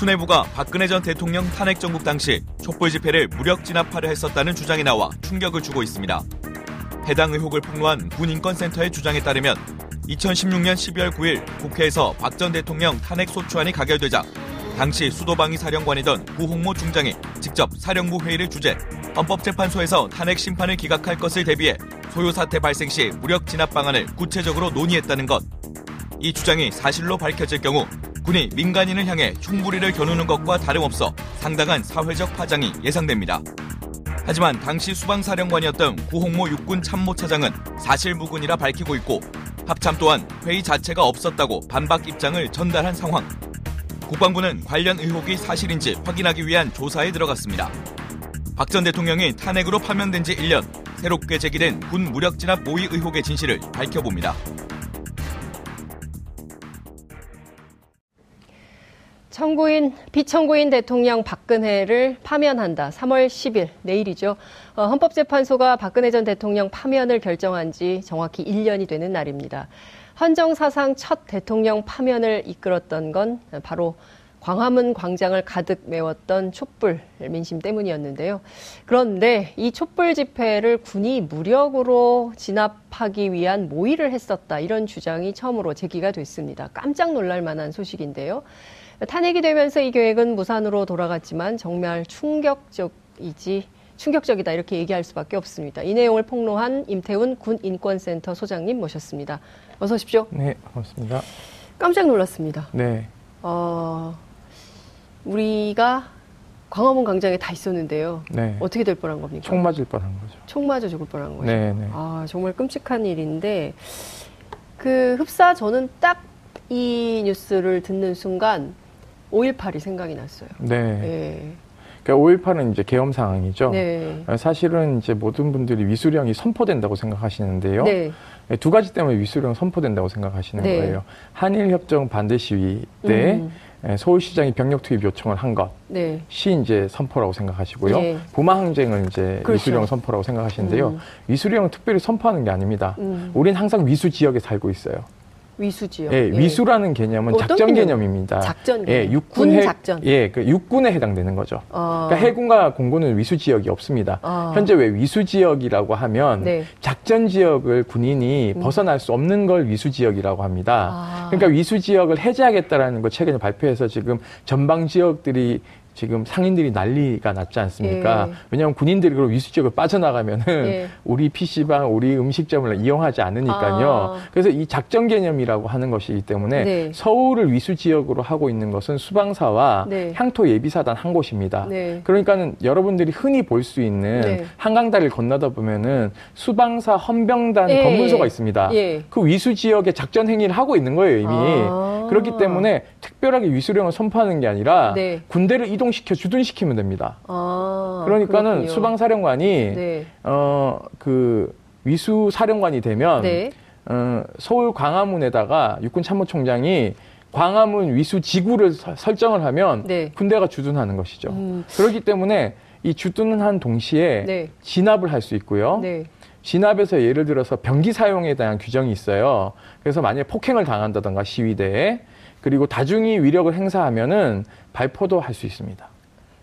군 수뇌부가 박근혜 전 대통령 탄핵 정국 당시 촛불 집회를 무력 진압하려 했었다는 주장이 나와 충격을 주고 있습니다. 해당 의혹을 폭로한 군인권센터의 주장에 따르면 2016년 12월 9일 국회에서 박 전 대통령 탄핵 소추안이 가결되자 당시 수도방위 사령관이던 구홍모 중장이 직접 사령부 회의를 주재 헌법재판소에서 탄핵 심판을 기각할 것을 대비해 소요 사태 발생 시 무력 진압 방안을 구체적으로 논의했다는 것. 이 주장이 사실로 밝혀질 경우 군이 민간인을 향해 총부리를 겨누는 것과 다름없어 상당한 사회적 파장이 예상됩니다. 하지만 당시 수방사령관이었던 구홍모 육군 참모차장은 사실무근이라 밝히고 있고 합참 또한 회의 자체가 없었다고 반박 입장을 전달한 상황. 국방부는 관련 의혹이 사실인지 확인하기 위한 조사에 들어갔습니다. 박 전 대통령이 탄핵으로 파면된 지 1년, 새롭게 제기된 군 무력 진압 모의 의혹의 진실을 밝혀봅니다. 청구인 비청구인 대통령 박근혜를 파면한다. 3월 10일 내일이죠. 어, 헌법재판소가 박근혜 전 대통령 파면을 결정한 지 정확히 1년이 되는 날입니다. 헌정 사상 첫 대통령 파면을 이끌었던 건 바로 광화문 광장을 가득 메웠던 촛불 민심 때문이었는데요. 그런데 이 촛불 집회를 군이 무력으로 진압하기 위한 모의를 했었다. 이런 주장이 처음으로 제기가 됐습니다. 깜짝 놀랄 만한 소식인데요. 탄핵이 되면서 이 계획은 무산으로 돌아갔지만 정말 충격적이지 충격적이다 이렇게 얘기할 수밖에 없습니다. 이 내용을 폭로한 임태훈 군 인권센터 소장님 모셨습니다. 어서 오십시오. 네, 반갑습니다. 깜짝 놀랐습니다. 네. 어, 우리가 광화문 광장에 다 있었는데요. 네. 어떻게 될 뻔한 겁니까? 총 맞을 뻔한 거죠. 총 맞아 죽을 뻔한 거죠. 네, 네. 아, 정말 끔찍한 일인데 그 흡사 저는 딱 이 뉴스를 듣는 순간 5.18이 생각이 났어요. 네. 예. 그러니까 5.18은 이제 계엄 상황이죠. 네. 사실은 이제 모든 분들이 위수령이 선포된다고 생각하시는데요. 네. 네, 두 가지 때문에 위수령 선포된다고 생각하시는 네. 거예요. 한일 협정 반대 시위 때 음. 예, 서울시장이 병력 투입 요청을 한 것. 네. 시 이제 선포라고 생각하시고요. 예. 부마 항쟁을 이제 그렇죠. 위수령 선포라고 생각하시는데요. 음. 위수령은 특별히 선포하는 게 아닙니다. 음. 우린 항상 위수 지역에 살고 있어요. 위수지요. 예, 위수라는 개념은 작전 개념? 개념입니다. 작전 예, 개념. 육군 군 해, 작전. 예, 그 육군에 해당되는 거죠. 어. 그러니까 해군과 공군은 위수 지역이 없습니다. 어. 현재 왜 위수 지역이라고 하면 네. 작전 지역을 군인이 음. 벗어날 수 없는 걸 위수 지역이라고 합니다. 아. 그러니까 위수 지역을 해제하겠다라는 걸 최근에 발표해서 지금 전방 지역들이 지금 상인들이 난리가 났지 않습니까? 예. 왜냐하면 군인들이 그럼 위수 지역을 빠져나가면은 예. 우리 PC방, 우리 음식점을 이용하지 않으니까요. 아. 그래서 이 작전 개념이라고 하는 것이기 때문에 네. 서울을 위수 지역으로 하고 있는 것은 수방사와 네. 향토 예비사단 한 곳입니다. 네. 그러니까는 여러분들이 흔히 볼 수 있는 네. 한강다리를 건너다 보면은 수방사 헌병단 예. 검문소가 있습니다. 예. 그 위수 지역에 작전 행위를 하고 있는 거예요 이미. 아. 그렇기 때문에 특별하게 위수령을 선포하는 게 아니라 네. 군대를 이동시켜 주둔시키면 됩니다. 아, 그러니까는 그렇군요. 수방사령관이 네. 어그 위수 사령관이 되면 네. 어, 서울 광화문에다가 육군 참모총장이 광화문 위수 지구를 서- 설정을 하면 네. 군대가 주둔하는 것이죠. 음. 그렇기 때문에 이 주둔을 한 동시에 네. 진압을 할 수 있고요. 네. 진압에서 예를 들어서 병기 사용에 대한 규정이 있어요. 그래서 만약에 폭행을 당한다던가 시위대에 그리고 다중이 위력을 행사하면은 발포도 할 수 있습니다.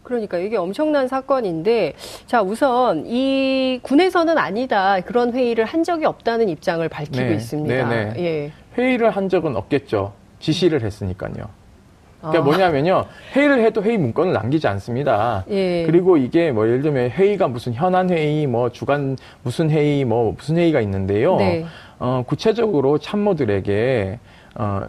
그러니까 이게 엄청난 사건인데 자 우선 이 군에서는 아니다 그런 회의를 한 적이 없다는 입장을 밝히고 네, 있습니다. 네, 네. 예. 회의를 한 적은 없겠죠. 지시를 했으니까요. 그러니까 아, 뭐냐면요. 회의를 해도 회의 문건을 남기지 않습니다. 예. 그리고 이게 뭐 예를 들면 회의가 무슨 현안 회의, 뭐 주간 무슨 회의, 뭐 무슨 회의가 있는데요. 네. 어, 구체적으로 참모들에게 어,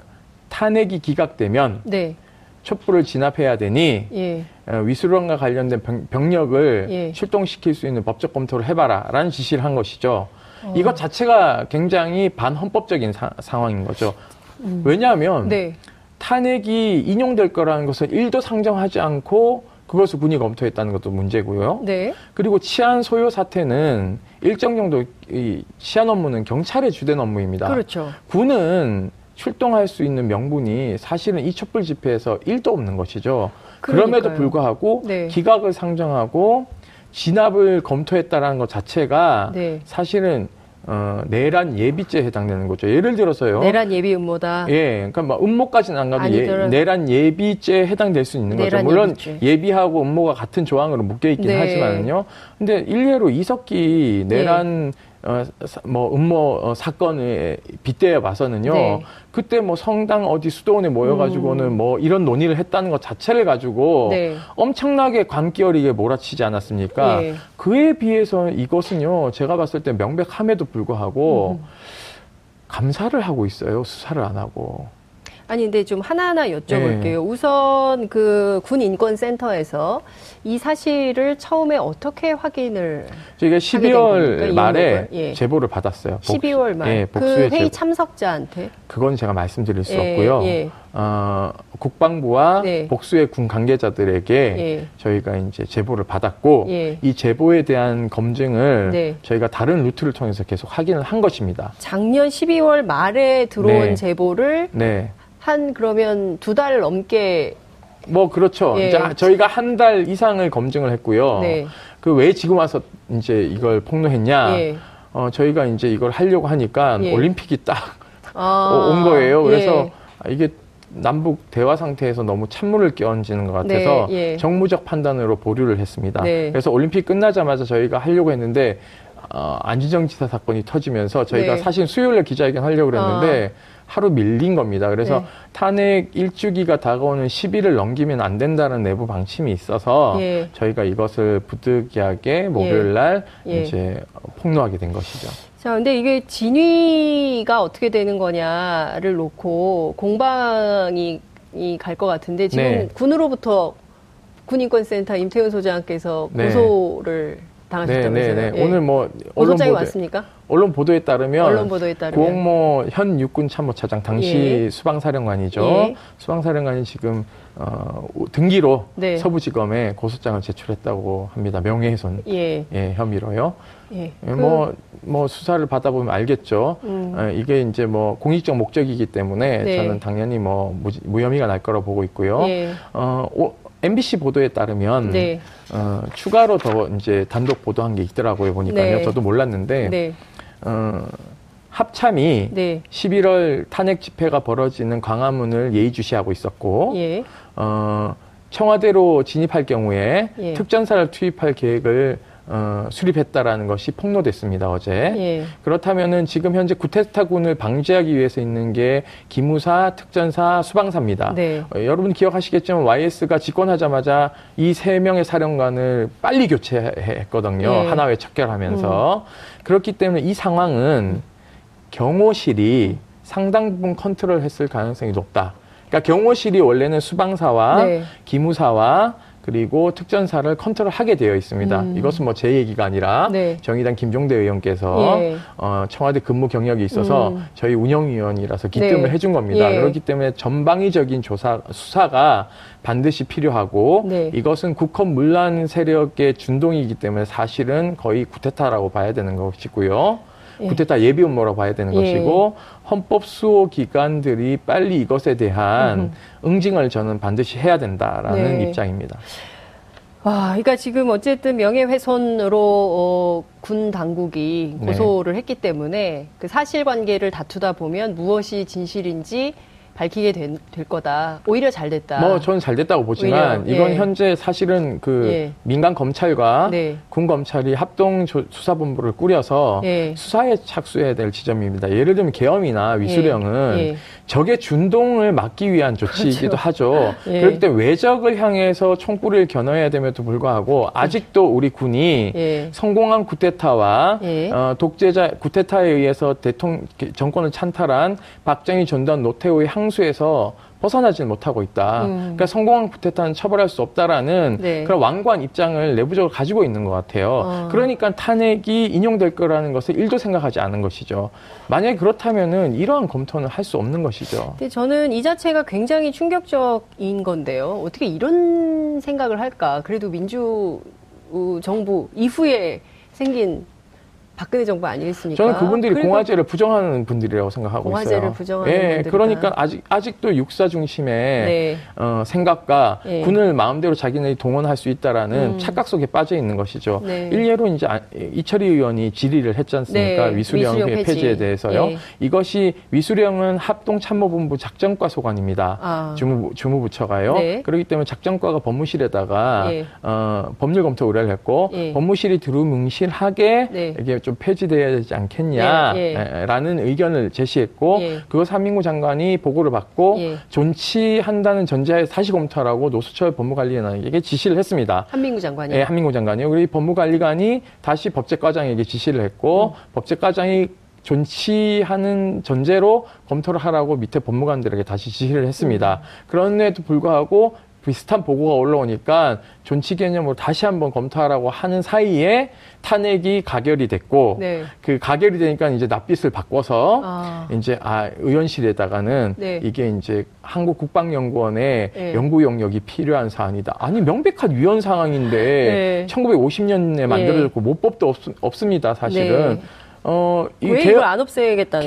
탄핵이 기각되면 네. 촛불을 진압해야 되니 예. 어, 위수령과 관련된 병, 력을 예. 출동시킬 수 있는 법적 검토를 해봐라라는 지시를 한 것이죠. 어. 이것 자체가 굉장히 반헌법적인 사- 상황인 거죠. 음. 왜냐하면 네. 탄핵이 인용될 거라는 것을 일도 상정하지 않고 그것을 군이 검토했다는 것도 문제고요. 네. 그리고 치안 소요 사태는 일정 정도 이 치안 업무는 경찰의 주된 업무입니다. 그렇죠. 군은 출동할 수 있는 명분이 사실은 이 촛불 집회에서 일도 없는 것이죠. 그럼에도 그러니까요. 불구하고 네. 기각을 상정하고 진압을 검토했다라는 것 자체가 네. 사실은 어, 내란 예비죄에 해당되는 거죠. 예를 들어서요. 내란 예비 음모다. 예, 그러니까 뭐 음모까지는 안 가도 예, 내란 예비죄에 해당될 수 있는 거죠. 물론 예비죄. 예비하고 음모가 같은 조항으로 묶여 있긴 네. 하지만요. 근데 일례로 이석기 내란 어, 사- 뭐 음모 어, 사건에 빗대어 봐서는요. 네. 그때 뭐 성당 어디 수도원에 모여가지고는 뭐 이런 논의를 했다는 것 자체를 가지고 음. 네. 엄청나게 관계어리게 몰아치지 않았습니까? 예. 그에 비해서 이것은요, 제가 봤을 때 명백함에도 불구하고 음. 감사를 하고 있어요. 수사를 안 하고. 아니 근데 좀 하나하나 여쭤볼게요. 네. 우선 그 군 인권센터에서 이 사실을 처음에 어떻게 확인을 저희가 하게 된 겁니까? 12월 이 말에? 예. 제보를 받았어요. 복- 12월 말 예, 그 회의 제보. 참석자한테 그건 제가 말씀드릴 수 예, 없고요. 예. 어, 국방부와 네. 복수의 군 관계자들에게 예. 저희가 이제 제보를 받았고 예. 이 제보에 대한 검증을 네. 저희가 다른 루트를 통해서 계속 확인을 한 것입니다. 작년 12월 말에 들어온 네. 제보를 네. 한 그러면 두 달 넘게 뭐 그렇죠. 예. 이제 저희가 한 달 이상을 검증을 했고요. 네. 그 왜 지금 와서 이제 이걸 폭로했냐? 예. 어, 저희가 이제 이걸 하려고 하니까 예. 올림픽이 딱 아, 온 거예요. 그래서 예. 아, 이게 남북 대화 상태에서 너무 찬물을 끼얹는 것 같아서 네, 예. 정무적 판단으로 보류를 했습니다. 네. 그래서 올림픽 끝나자마자 저희가 하려고 했는데 어, 안지정 지사 사건이 터지면서 저희가 네. 사실 수요일에 기자회견 하려고 그랬는데 하루 밀린 겁니다. 그래서 네. 탄핵 일주기가 다가오는 10일을 넘기면 안 된다는 내부 방침이 있어서 예. 저희가 이것을 부득이하게 목요일 날 예. 이제 폭로하게 된 것이죠. 자, 근데 이게 진위가 어떻게 되는 거냐를 놓고 공방이 갈 것 같은데 지금 네. 군으로부터 군인권센터 임태훈 소장께서 네. 고소를 네, 당하셨다면서요? 네, 네. 예. 오늘 뭐 고소장이 보도- 왔습니까? 언론 보도에 따르면 언론 보도에 따르면 고홍모 현 육군 참모차장 당시 예. 수방사령관이죠. 예. 수방사령관이 지금 어, 등기로 네. 서부지검에 고소장을 제출했다고 합니다. 명예훼손 예. 예, 혐의로요. 예. 예, 그- 뭐, 뭐 수사를 받아보면 알겠죠. 음. 어, 이게 이제 뭐 공익적 목적이기 때문에 네. 저는 당연히 뭐 무지- 무혐의가 날 거라 보고 있고요. 예. 어, 오- MBC 보도에 따르면 네. 어, 추가로 더 이제 단독 보도한 게 있더라고요. 보니까요. 네. 저도 몰랐는데 네. 어, 합참이 네. 11월 탄핵 집회가 벌어지는 광화문을 예의주시하고 있었고 예. 어, 청와대로 진입할 경우에 예. 특전사를 투입할 계획을 어, 수립했다라는 것이 폭로됐습니다 어제. 예. 그렇다면은 지금 현재 구테타군을 방지하기 위해서 있는 게 기무사, 특전사, 수방사입니다. 네. 어, 여러분 기억하시겠지만 YS가 집권하자마자 이 세 명의 사령관을 빨리 교체했거든요. 예. 하나회 척결하면서. 그렇기 때문에 이 상황은 경호실이 상당 부분 컨트롤했을 가능성이 높다. 그러니까 경호실이 원래는 수방사와 네. 기무사와 그리고 특전사를 컨트롤하게 되어 있습니다. 음. 이것은 뭐 제 얘기가 아니라 네. 정의당 김종대 의원께서 예. 어, 청와대 근무 경력이 있어서 음. 저희 운영위원이라서 기뜸을 네. 해준 겁니다. 예. 그렇기 때문에 전방위적인 조사 수사가 반드시 필요하고 네. 이것은 국헌 문란 세력의 준동이기 때문에 사실은 거의 구테타라고 봐야 되는 것이고요. 예. 구테타 예비 음모라고 봐야 되는 예. 것이고 헌법 수호 기관들이 빨리 이것에 대한 응징을 저는 반드시 해야 된다라는 네. 입장입니다. 와, 그러니까 지금 어쨌든 명예훼손으로 어, 군 당국이 네. 고소를 했기 때문에 그 사실관계를 다투다 보면 무엇이 진실인지 밝히게 된- 될 거다. 오히려 잘 됐다. 뭐 저는 잘 됐다고 보지만 오히려, 이건 예. 현재 사실은 그 예. 민간 검찰과 네. 군 검찰이 합동 조- 수사본부를 꾸려서 예. 수사에 착수해야 될 지점입니다. 예를 들면 계엄이나 위수령은 예. 적의 준동을 막기 위한 조치이기도 하죠. 예. 그렇기 때문에 외적을 향해서 총구리를 겨눠야 됨에도 불구하고 아직도 우리 군이 예. 성공한 구테타와 예. 어, 독재자 구테타에 의해서 대통령 정권을 찬탈한 박정희 전두환 노태우의 항 수에서 벗어나지 못하고 있다. 음. 그러니까 성공한 구테타는 처벌할 수 없다라는 네. 그런 완고한 입장을 내부적으로 가지고 있는 것 같아요. 어. 그러니까 탄핵이 인용될 거라는 것을 일도 생각하지 않은 것이죠. 만약에 그렇다면은 이러한 검토는 할 수 없는 것이죠. 근데 저는 이 자체가 굉장히 충격적인 건데요. 어떻게 이런 생각을 할까? 그래도 민주 어, 정부 이후에 생긴 박근혜 정부 아니겠습니까? 저는 그분들이 공화제를 부정하는 분들이라고 생각하고 공화제를 있어요. 부정하는 예, 분들이다. 그러니까 아직 아직도 육사 중심의 네. 어, 생각과 예. 군을 마음대로 자기네들이 동원할 수 있다라는 음. 착각 속에 빠져 있는 것이죠. 네. 일례로 이제 아- 이철희 의원이 질의를 했지 않습니까? 네, 위수령, 위수령 폐지. 폐지에 대해서요. 예. 이것이 위수령은 합동 참모본부 작전과 소관입니다. 아. 주무, 주무부처가요. 네. 그렇기 때문에 작전과가 법무실에다가 예. 어, 법률 검토 의뢰를 했고 예. 법무실이 두루뭉실하게 네. 이게 좀 폐지돼야 되지 않겠냐라는 예, 예. 의견을 제시했고 예. 그거 삼민구 장관이 보고를 받고 예. 존치한다는 전제하에 다시 검토하라고 노수철 법무관리관에게 지시를 했습니다. 한민구 장관이 예, 한민구 장관이요. 그리고 이 법무관리관이 다시 법제과장에게 지시를 했고 음. 법제과장이 존치하는 전제로 검토를 하라고 밑에 법무관들에게 다시 지시를 했습니다. 음. 그런데도 불구하고 비슷한 보고가 올라오니까 존치 개념으로 다시 한번 검토하라고 하는 사이에 탄핵이 가결이 됐고 네. 그 가결이 되니까 이제 낯빛을 바꿔서 아. 이제 아 의원실에다가는 네. 이게 이제 한국 국방연구원의 네. 연구 영역이 필요한 사안이다. 아니 명백한 위헌 상황인데 네. 1950년에 만들어졌고 모법도 없, 습니다 사실은. 네. 어, 이 왜 개- 이걸 안 없애겠다는.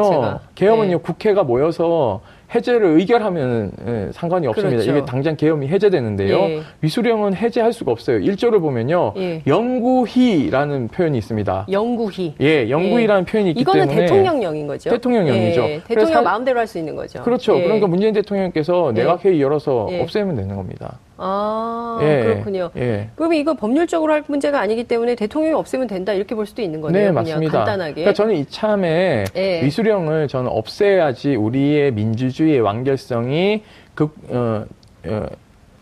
도대체가? 계엄은요. 네. 국회가 모여서 해제를 의결하면 예, 상관이 없습니다. 그렇죠. 이게 당장 계엄이 해제되는데요. 예. 위수령은 해제할 수가 없어요. 1조를 보면요. 예. 영구희라는 표현이 있습니다. 영구희. 예, 영구희라는 표현이 있기 이거는 때문에 대통령령인 거죠. 대통령령이죠. 예, 대통령 사- 마음대로 할 수 있는 거죠. 그렇죠. 예. 그러니까 문재인 대통령께서 예. 내각회의 열어서 예. 없애면 되는 겁니다. 아, 예. 그렇군요. 예. 그러면 이거 법률적으로 할 문제가 아니기 때문에 대통령이 없애면 된다 이렇게 볼 수도 있는 거네요. 네, 맞습니다. 간단하게. 그러니까 저는 이참에 예. 위수령을 저는 없애야지 우리의 민주주의의 완결성이 극, 어, 어,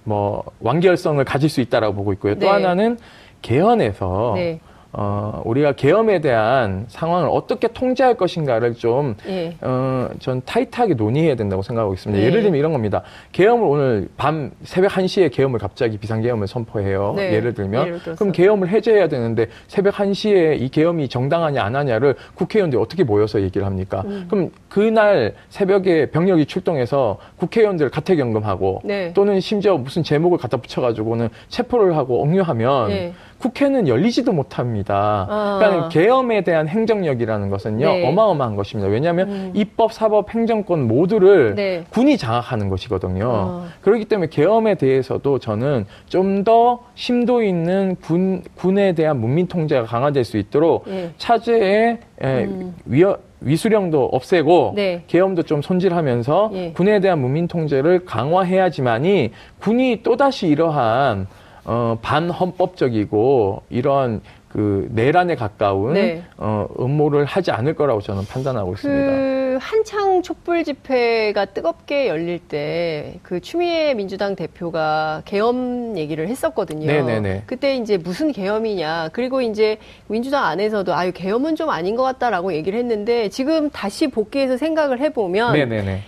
뭐, 완결성을 가질 수 있다라고 보고 있고요. 또 네. 하나는 개헌에서 네. 어, 우리가 계엄에 대한 상황을 어떻게 통제할 것인가를 좀, 예. 어, 전 타이트하게 논의해야 된다고 생각하고 있습니다. 네. 예를 들면 이런 겁니다. 계엄을 오늘 밤 새벽 1시에 계엄을 갑자기 비상계엄을 선포해요. 네. 예를 들면. 예를 들어서. 그럼 계엄을 해제해야 되는데 새벽 1시에 이 계엄이 정당하냐 안 하냐를 국회의원들이 어떻게 모여서 얘기를 합니까? 음. 그럼 그날 새벽에 병력이 출동해서 국회의원들을 가택연금하고 네. 또는 심지어 무슨 제목을 갖다 붙여가지고는 체포를 하고 억류하면 네. 국회는 열리지도 못합니다. 아. 그러니까 계엄에 대한 행정력이라는 것은요 네. 어마어마한 것입니다. 왜냐하면 음. 입법, 사법, 행정권 모두를 네. 군이 장악하는 것이거든요. 아. 그렇기 때문에 계엄에 대해서도 저는 좀 더 심도 있는 군 군에 대한 문민 통제가 강화될 수 있도록 예. 차제에 에, 음. 위어, 위수령도 없애고 네. 계엄도 좀 손질하면서 예. 군에 대한 문민 통제를 강화해야지만이 군이 또다시 이러한 어, 반헌법적이고 이러한 그 내란에 가까운 네. 어, 음모를 하지 않을 거라고 저는 판단하고 있습니다. 그 한창 촛불 집회가 뜨겁게 열릴 때 그 추미애 민주당 대표가 계엄 얘기를 했었거든요. 네네네. 그때 이제 무슨 계엄이냐. 그리고 이제 민주당 안에서도 아유 계엄은 좀 아닌 것 같다라고 얘기를 했는데 지금 다시 복귀해서 생각을 해보면 네네네.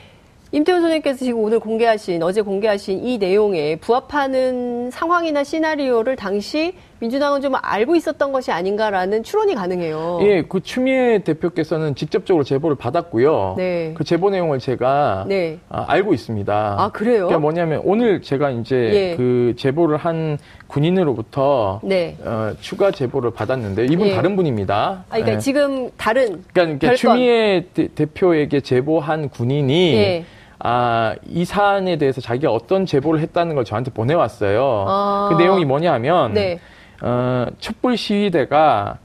임태훈 선생님께서 지금 오늘 공개하신 어제 공개하신 이 내용에 부합하는 상황이나 시나리오를 당시 민주당은 좀 알고 있었던 것이 아닌가라는 추론이 가능해요. 예, 그 추미애 대표께서는 직접적으로 제보를 받았고요. 네. 그 제보 내용을 제가 네. 아, 알고 있습니다. 아 그래요? 그러니까 뭐냐면 오늘 제가 이제 예. 그 제보를 한 군인으로부터 네. 어, 추가 제보를 받았는데 이분 예. 다른 분입니다. 아, 그러니까 예. 지금 다른 그러니까, 그러니까. 추미애 대, 표에게 제보한 군인이 예. 아, 이 사안에 대해서 자기가 어떤 제보를 했다는 걸 저한테 보내왔어요. 아. 그 내용이 뭐냐면 네. 어, 촛불 시위대가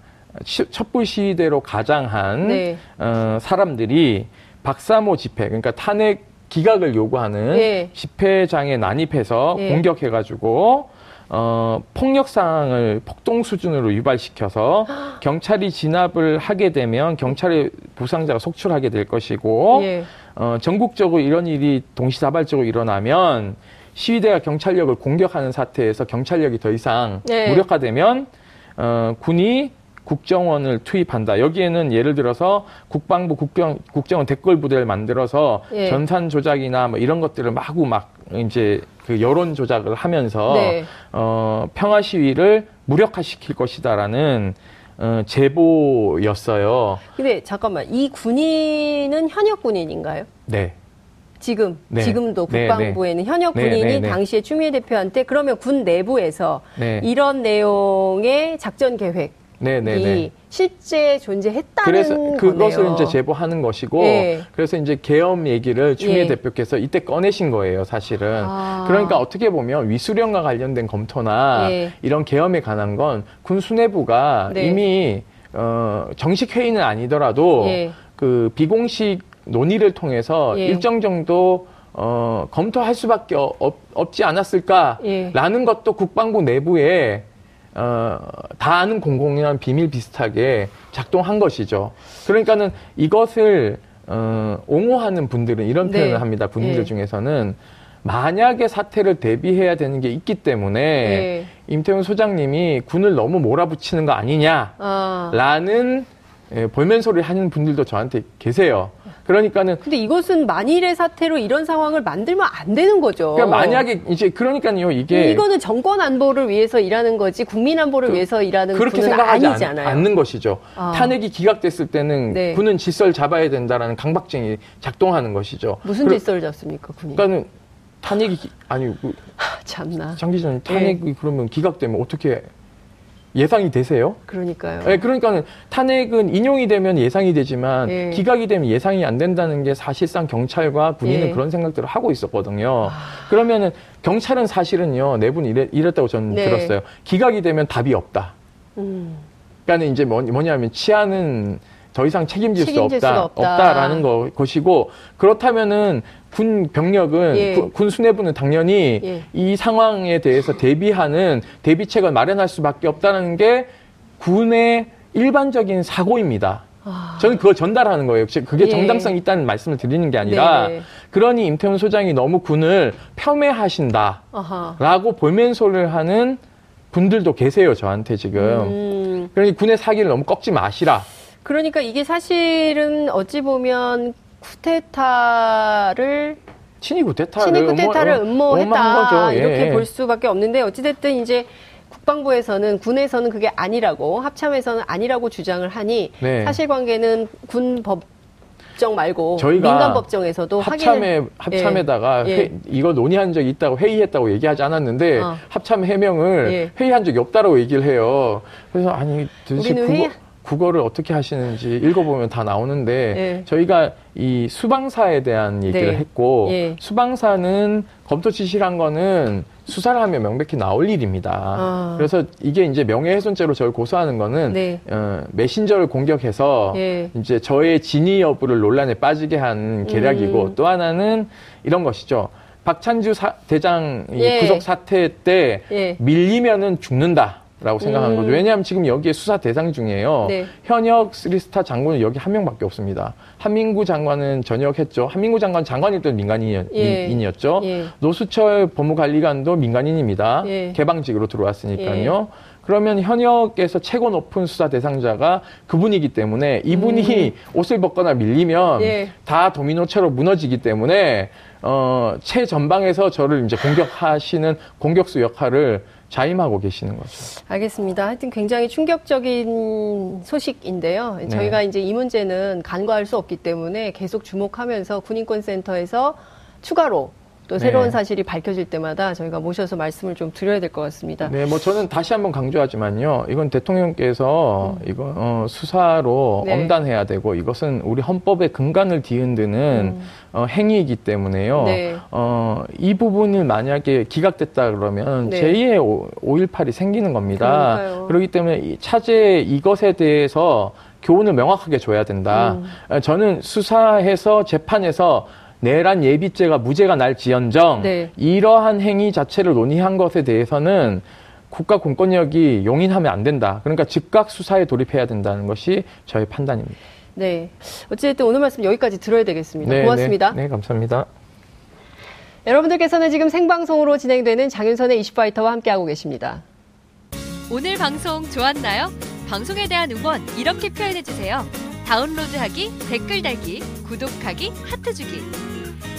시- 촛불 시위대로 가장한 네. 어, 사람들이 박사모 집회 그러니까 탄핵 기각을 요구하는 예. 집회장에 난입해서 예. 공격해가지고 어, 폭력 상황을 폭동 수준으로 유발시켜서 경찰이 진압을 하게 되면 경찰의 부상자가 속출하게 될 것이고 예. 어, 전국적으로 이런 일이 동시다발적으로 일어나면 시위대가 경찰력을 공격하는 사태에서 경찰력이 더 이상 네. 무력화되면 어, 군이 국정원을 투입한다. 여기에는 예를 들어서 국방부 국정, 국정원 댓글 부대를 만들어서 예. 전산 조작이나 뭐 이런 것들을 마구 막 이제 그 여론 조작을 하면서 네. 어, 평화 시위를 무력화시킬 것이다라는 어, 제보였어요. 근데 잠깐만 이 군인은 현역 군인인가요? 네. 지금 네. 지금도 네, 국방부에는 현역 네, 군인이 네, 네. 당시에 추미애 대표한테 그러면 군 내부에서 네. 이런 내용의 작전 계획 네네네. 실제 존재했다는 그래서 그것을 거네요. 이제 제보하는 것이고 예. 그래서 이제 계엄 얘기를 추미애 예. 대표께서 이때 꺼내신 거예요, 사실은. 아. 그러니까 어떻게 보면 위수령과 관련된 검토나 예. 이런 계엄에 관한 건 군 수뇌부가 네. 이미 어, 정식 회의는 아니더라도 예. 그 비공식 논의를 통해서 예. 일정 정도 어, 검토할 수밖에 어- 없, 없지 않았을까라는 예. 것도 국방부 내부에 어, 다 아는 공공연한 비밀 비슷하게 작동한 것이죠. 그러니까는 이것을 어, 옹호하는 분들은 이런 네. 표현을 합니다. 군인들 예. 중에서는 만약에 사태를 대비해야 되는 게 있기 때문에 예. 임태훈 소장님이 군을 너무 몰아붙이는 거 아니냐. 아. 라는 예, 볼멘 소리를 하는 분들도 저한테 계세요. 그러니까는 근데 이것은 만일의 사태로 이런 상황을 만들면 안 되는 거죠. 그러니까 만약에 이제 그러니까요 이게 이거는 정권 안보를 위해서 일하는 거지 국민 안보를 그- 위해서 일하는 그렇게 생각하지 않, 아니잖아요. 않는 것이죠. 아. 탄핵이 기각됐을 때는 네. 군은 질서를 잡아야 된다라는 강박증이 작동하는 것이죠. 무슨 그러- 질서를 잡습니까, 군이? 그러니까는 탄핵이 기- 아니 그 아, 참나. 장 기자님 탄핵이 그러면 기각되면 어떻게 예상이 되세요? 그러니까요. 네, 그러니까는 탄핵은 인용이 되면 예상이 되지만 예. 기각이 되면 예상이 안 된다는 게 사실상 경찰과 군인은 예. 그런 생각들을 하고 있었거든요. 그러면은 경찰은 사실은요 내분 이래, 이랬 다고 저는 네. 들었어요. 기각이 되면 답이 없다. 음. 그러니까 이제 뭐, 뭐냐면 치안은 더 이상 책임질, 책임질 수 없다, 없다. 라는 거, 것이고 그렇다면은 군 병력은 예. 구- 군 수뇌부는 당연히 예. 이 상황에 대해서 대비하는 대비책을 마련할 수밖에 없다는 게 군의 일반적인 사고입니다. 아. 저는 그걸 전달하는 거예요. 즉, 그게 예. 정당성이 있다는 말씀을 드리는 게 아니라 네. 그러니 임태훈 소장이 너무 군을 폄훼하신다라고 아하. 볼멘소를 하는 분들도 계세요. 저한테 지금. 음. 그러니 군의 사기를 너무 꺾지 마시라. 그러니까 이게 사실은 어찌 보면 쿠데타를 친위 쿠데타를 음모- 음모 했다 음모한 거죠. 예, 이렇게 예. 볼 수밖에 없는데 어찌됐든 이제 국방부에서는 군에서는 그게 아니라고 합참에서는 아니라고 주장을 하니 네. 사실관계는 군 법정 말고 저희가 민간 법정에서도 합참에 확인을- 합참에다가 예. 회- 이거 논의한 적이 있다고 회의했다고 얘기하지 않았는데 어. 합참 해명을 예. 회의한 적이 없다라고 얘기를 해요. 그래서 아니 도대체 우리는 회의- 국어를 어떻게 하시는지 읽어보면 다 나오는데 예. 저희가 이 수방사에 대한 얘기를 네. 했고 예. 수방사는 검토 지시란 거는 수사를 하면 명백히 나올 일입니다. 아. 그래서 이게 이제 명예훼손죄로 저를 고소하는 거는 네. 어, 메신저를 공격해서 예. 이제 저의 진위 여부를 논란에 빠지게 한 계략이고 음. 또 하나는 이런 것이죠. 박찬주 사- 대장 이 예. 구속 사태 때 예. 밀리면은 죽는다 라고 생각하는 음. 거죠. 왜냐하면 지금 여기에 수사 대상 중이에요. 네. 현역 쓰리스타 장군은 여기 한 명밖에 없습니다. 한민구 장관은 전역했죠. 한민구 장관 장관일 때도 예. 민간인이었죠. 예. 노수철 법무관리관도 민간인입니다. 예. 개방직으로 들어왔으니까요. 그러면 현역에서 최고 높은 수사 대상자가 그분이기 때문에 이분이 옷을 벗거나 밀리면 음. 예. 다 도미노처럼 무너지기 때문에 어, 최전방에서 저를 이제 공격하시는 공격수 역할을 자임하고 계시는 거죠. 알겠습니다. 하여튼 굉장히 충격적인 소식인데요. 네. 저희가 이제 이 문제는 간과할 수 없기 때문에 계속 주목하면서 군인권센터에서 추가로 또 새로운 네. 사실이 밝혀질 때마다 저희가 모셔서 말씀을 좀 드려야 될 것 같습니다. 네, 뭐 저는 다시 한번 강조하지만요. 이건 대통령께서 이거 어, 수사로 음. 네. 엄단해야 되고 이것은 우리 헌법의 근간을 뒤흔드는 어, 행위이기 때문에요. 음. 네. 어, 이 부분을 만약에 기각됐다 그러면 네. 제2의 5.18이 생기는 겁니다. 그러니까요. 그렇기 때문에 이 차제 이것에 대해서 교훈을 명확하게 줘야 된다. 음. 어, 저는 수사해서 재판에서 내란 예비죄가 무죄가 날지언정 네. 이러한 행위 자체를 논의한 것에 대해서는 국가 공권력이 용인하면 안 된다. 그러니까 즉각 수사에 돌입해야 된다는 것이 저의 판단입니다. 네. 어쨌든 오늘 말씀 여기까지 들어야 되겠습니다. 고맙습니다. 네, 네, 감사합니다. 여러분들께서는 지금 생방송으로 진행되는 장윤선의 이슈파이터와 함께하고 계십니다. 오늘 방송 좋았나요? 방송에 대한 응원 이렇게 표현해주세요. 다운로드하기, 댓글 달기, 구독하기, 하트 주기.